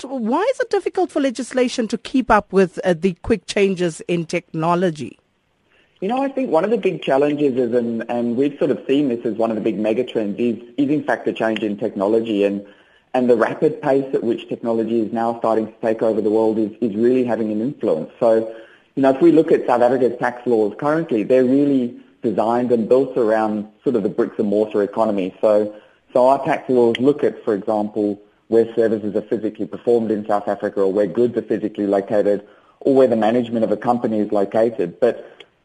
Why is it difficult for legislation to keep up with uh, the quick changes in technology? You know, I think one of the big challenges is, and, and we've sort of seen this as one of the big megatrends, is, is in fact the change in technology and, and the rapid pace at which technology is now starting to take over the world is, is really having an influence. So, you know, if we look at South Africa's tax laws currently, they're really designed and built around sort of the bricks and mortar economy. So, so our tax laws look at, for example, where services are physically performed in South Africa or where goods are physically located or where the management of a company is located. But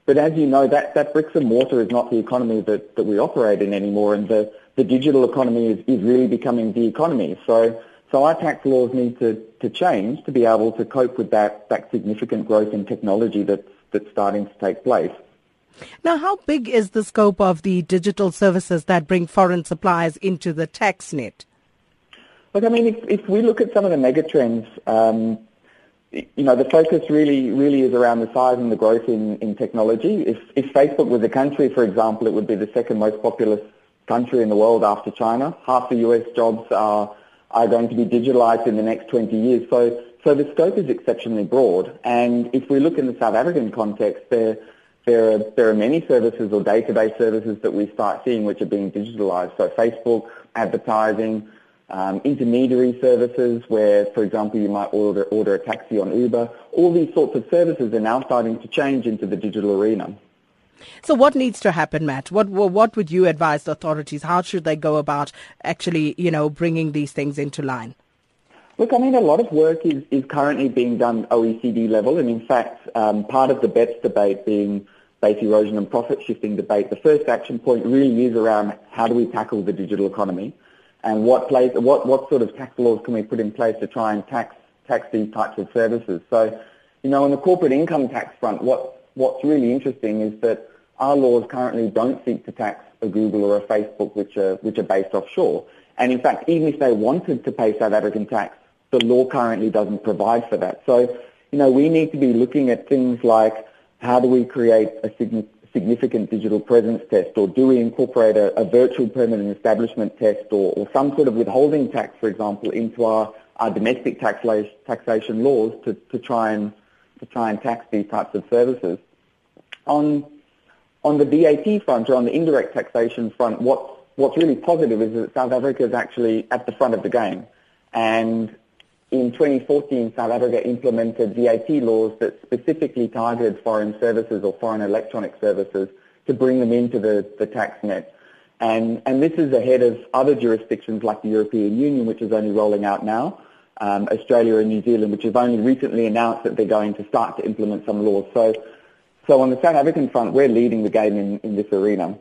but as you know, that, that bricks and mortar is not the economy that, that we operate in anymore, and the, the digital economy is, is really becoming the economy. So, so our tax laws need to, to change to be able to cope with that, that significant growth in technology that's, that's starting to take place. Now, how big is the scope of the digital services that bring foreign suppliers into the tax net? Look, I mean, if, if we look at some of the megatrends, um, you know, the focus really, really is around the size and the growth in, in technology. If, if Facebook was a country, for example, it would be the second most populous country in the world after China. Half the US jobs are, are going to be digitalized in the next 20 years. So, so the scope is exceptionally broad. And if we look in the South African context, there, there are, there are many services or database services that we start seeing which are being digitalized. So Facebook, advertising, um, intermediary services where, for example, you might order, order a taxi on Uber. All these sorts of services are now starting to change into the digital arena. So what needs to happen, Matt? What what would you advise the authorities? How should they go about actually, you know, bringing these things into line? Look, I mean, a lot of work is, is currently being done OECD level, and in fact, um, part of the BEPS debate being base erosion and profit shifting debate, the first action point really is around how do we tackle the digital economy and what place, what, what sort of tax laws can we put in place to try and tax, tax these types of services. So, you know, on the corporate income tax front, what, what's really interesting is that our laws currently don't seek to tax a Google or a Facebook which are, which are based offshore. And in fact, even if they wanted to pay South African tax, the law currently doesn't provide for that. So, you know, we need to be looking at things like how do we create a significant digital presence test, or do we incorporate a, a virtual permanent establishment test, or, or, some sort of withholding tax, for example, into our, our domestic taxation laws to, to try and to try and tax these types of services. On on the VAT front, or on the indirect taxation front, what what's really positive is that South Africa is actually at the front of the game, and in 2014, South Africa implemented VAT laws that specifically targeted foreign services or foreign electronic services to bring them into the, the tax net. And, and this is ahead of other jurisdictions like the European Union, which is only rolling out now, um, Australia and New Zealand, which have only recently announced that they're going to start to implement some laws. So, so on the South African front, we're leading the game in, in this arena.